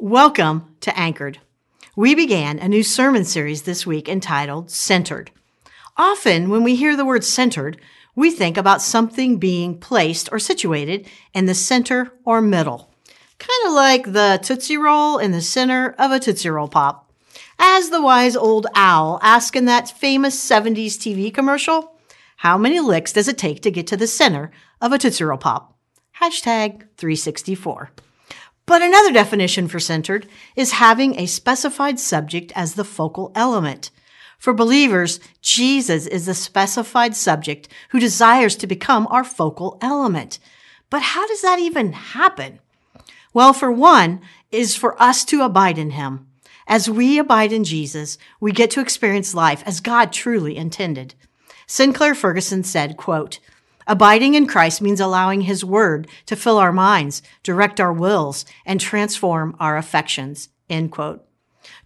Welcome to Anchored. We began a new sermon series this week entitled Centered. Often, when we hear the word centered, we think about something being placed or situated in the center or middle, kind of like the Tootsie Roll in the center of a Tootsie Roll Pop. As the wise old owl asked in that famous 70s TV commercial, how many licks does it take to get to the center of a Tootsie Roll Pop? Hashtag 364. But another definition for centered is having a specified subject as the focal element. For believers, Jesus is the specified subject who desires to become our focal element. But how does that even happen? Well, for one, is for us to abide in him. As we abide in Jesus, we get to experience life as God truly intended. Sinclair Ferguson said, quote, Abiding in Christ means allowing His Word to fill our minds, direct our wills, and transform our affections. End quote.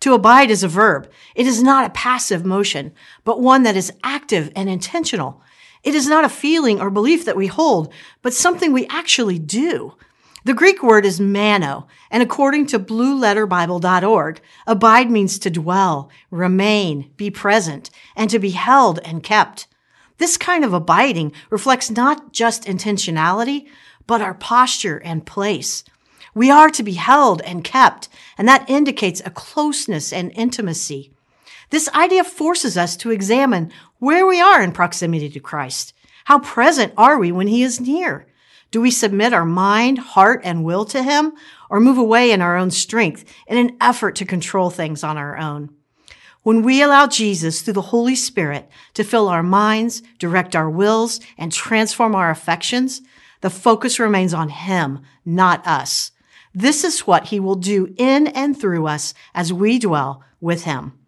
To abide is a verb. It is not a passive motion, but one that is active and intentional. It is not a feeling or belief that we hold, but something we actually do. The Greek word is mano, and according to blueletterbible.org, abide means to dwell, remain, be present, and to be held and kept. This kind of abiding reflects not just intentionality, but our posture and place. We are to be held and kept, and that indicates a closeness and intimacy. This idea forces us to examine where we are in proximity to Christ. How present are we when He is near? Do we submit our mind, heart, and will to Him, or move away in our own strength in an effort to control things on our own? When we allow Jesus through the Holy Spirit to fill our minds, direct our wills, and transform our affections, the focus remains on Him, not us. This is what He will do in and through us as we dwell with Him.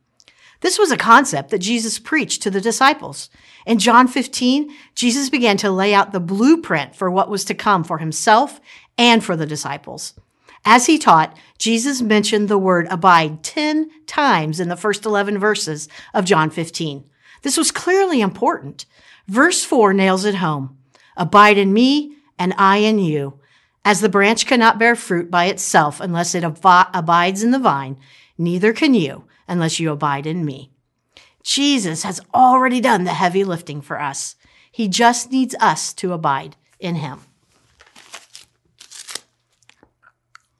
This was a concept that Jesus preached to the disciples. In John 15, Jesus began to lay out the blueprint for what was to come for himself and for the disciples. As he taught, Jesus mentioned the word abide 10 times in the first 11 verses of John 15. This was clearly important. Verse 4 nails it home. Abide in me and I in you. As the branch cannot bear fruit by itself unless it ab- abides in the vine, neither can you unless you abide in me. Jesus has already done the heavy lifting for us. He just needs us to abide in him.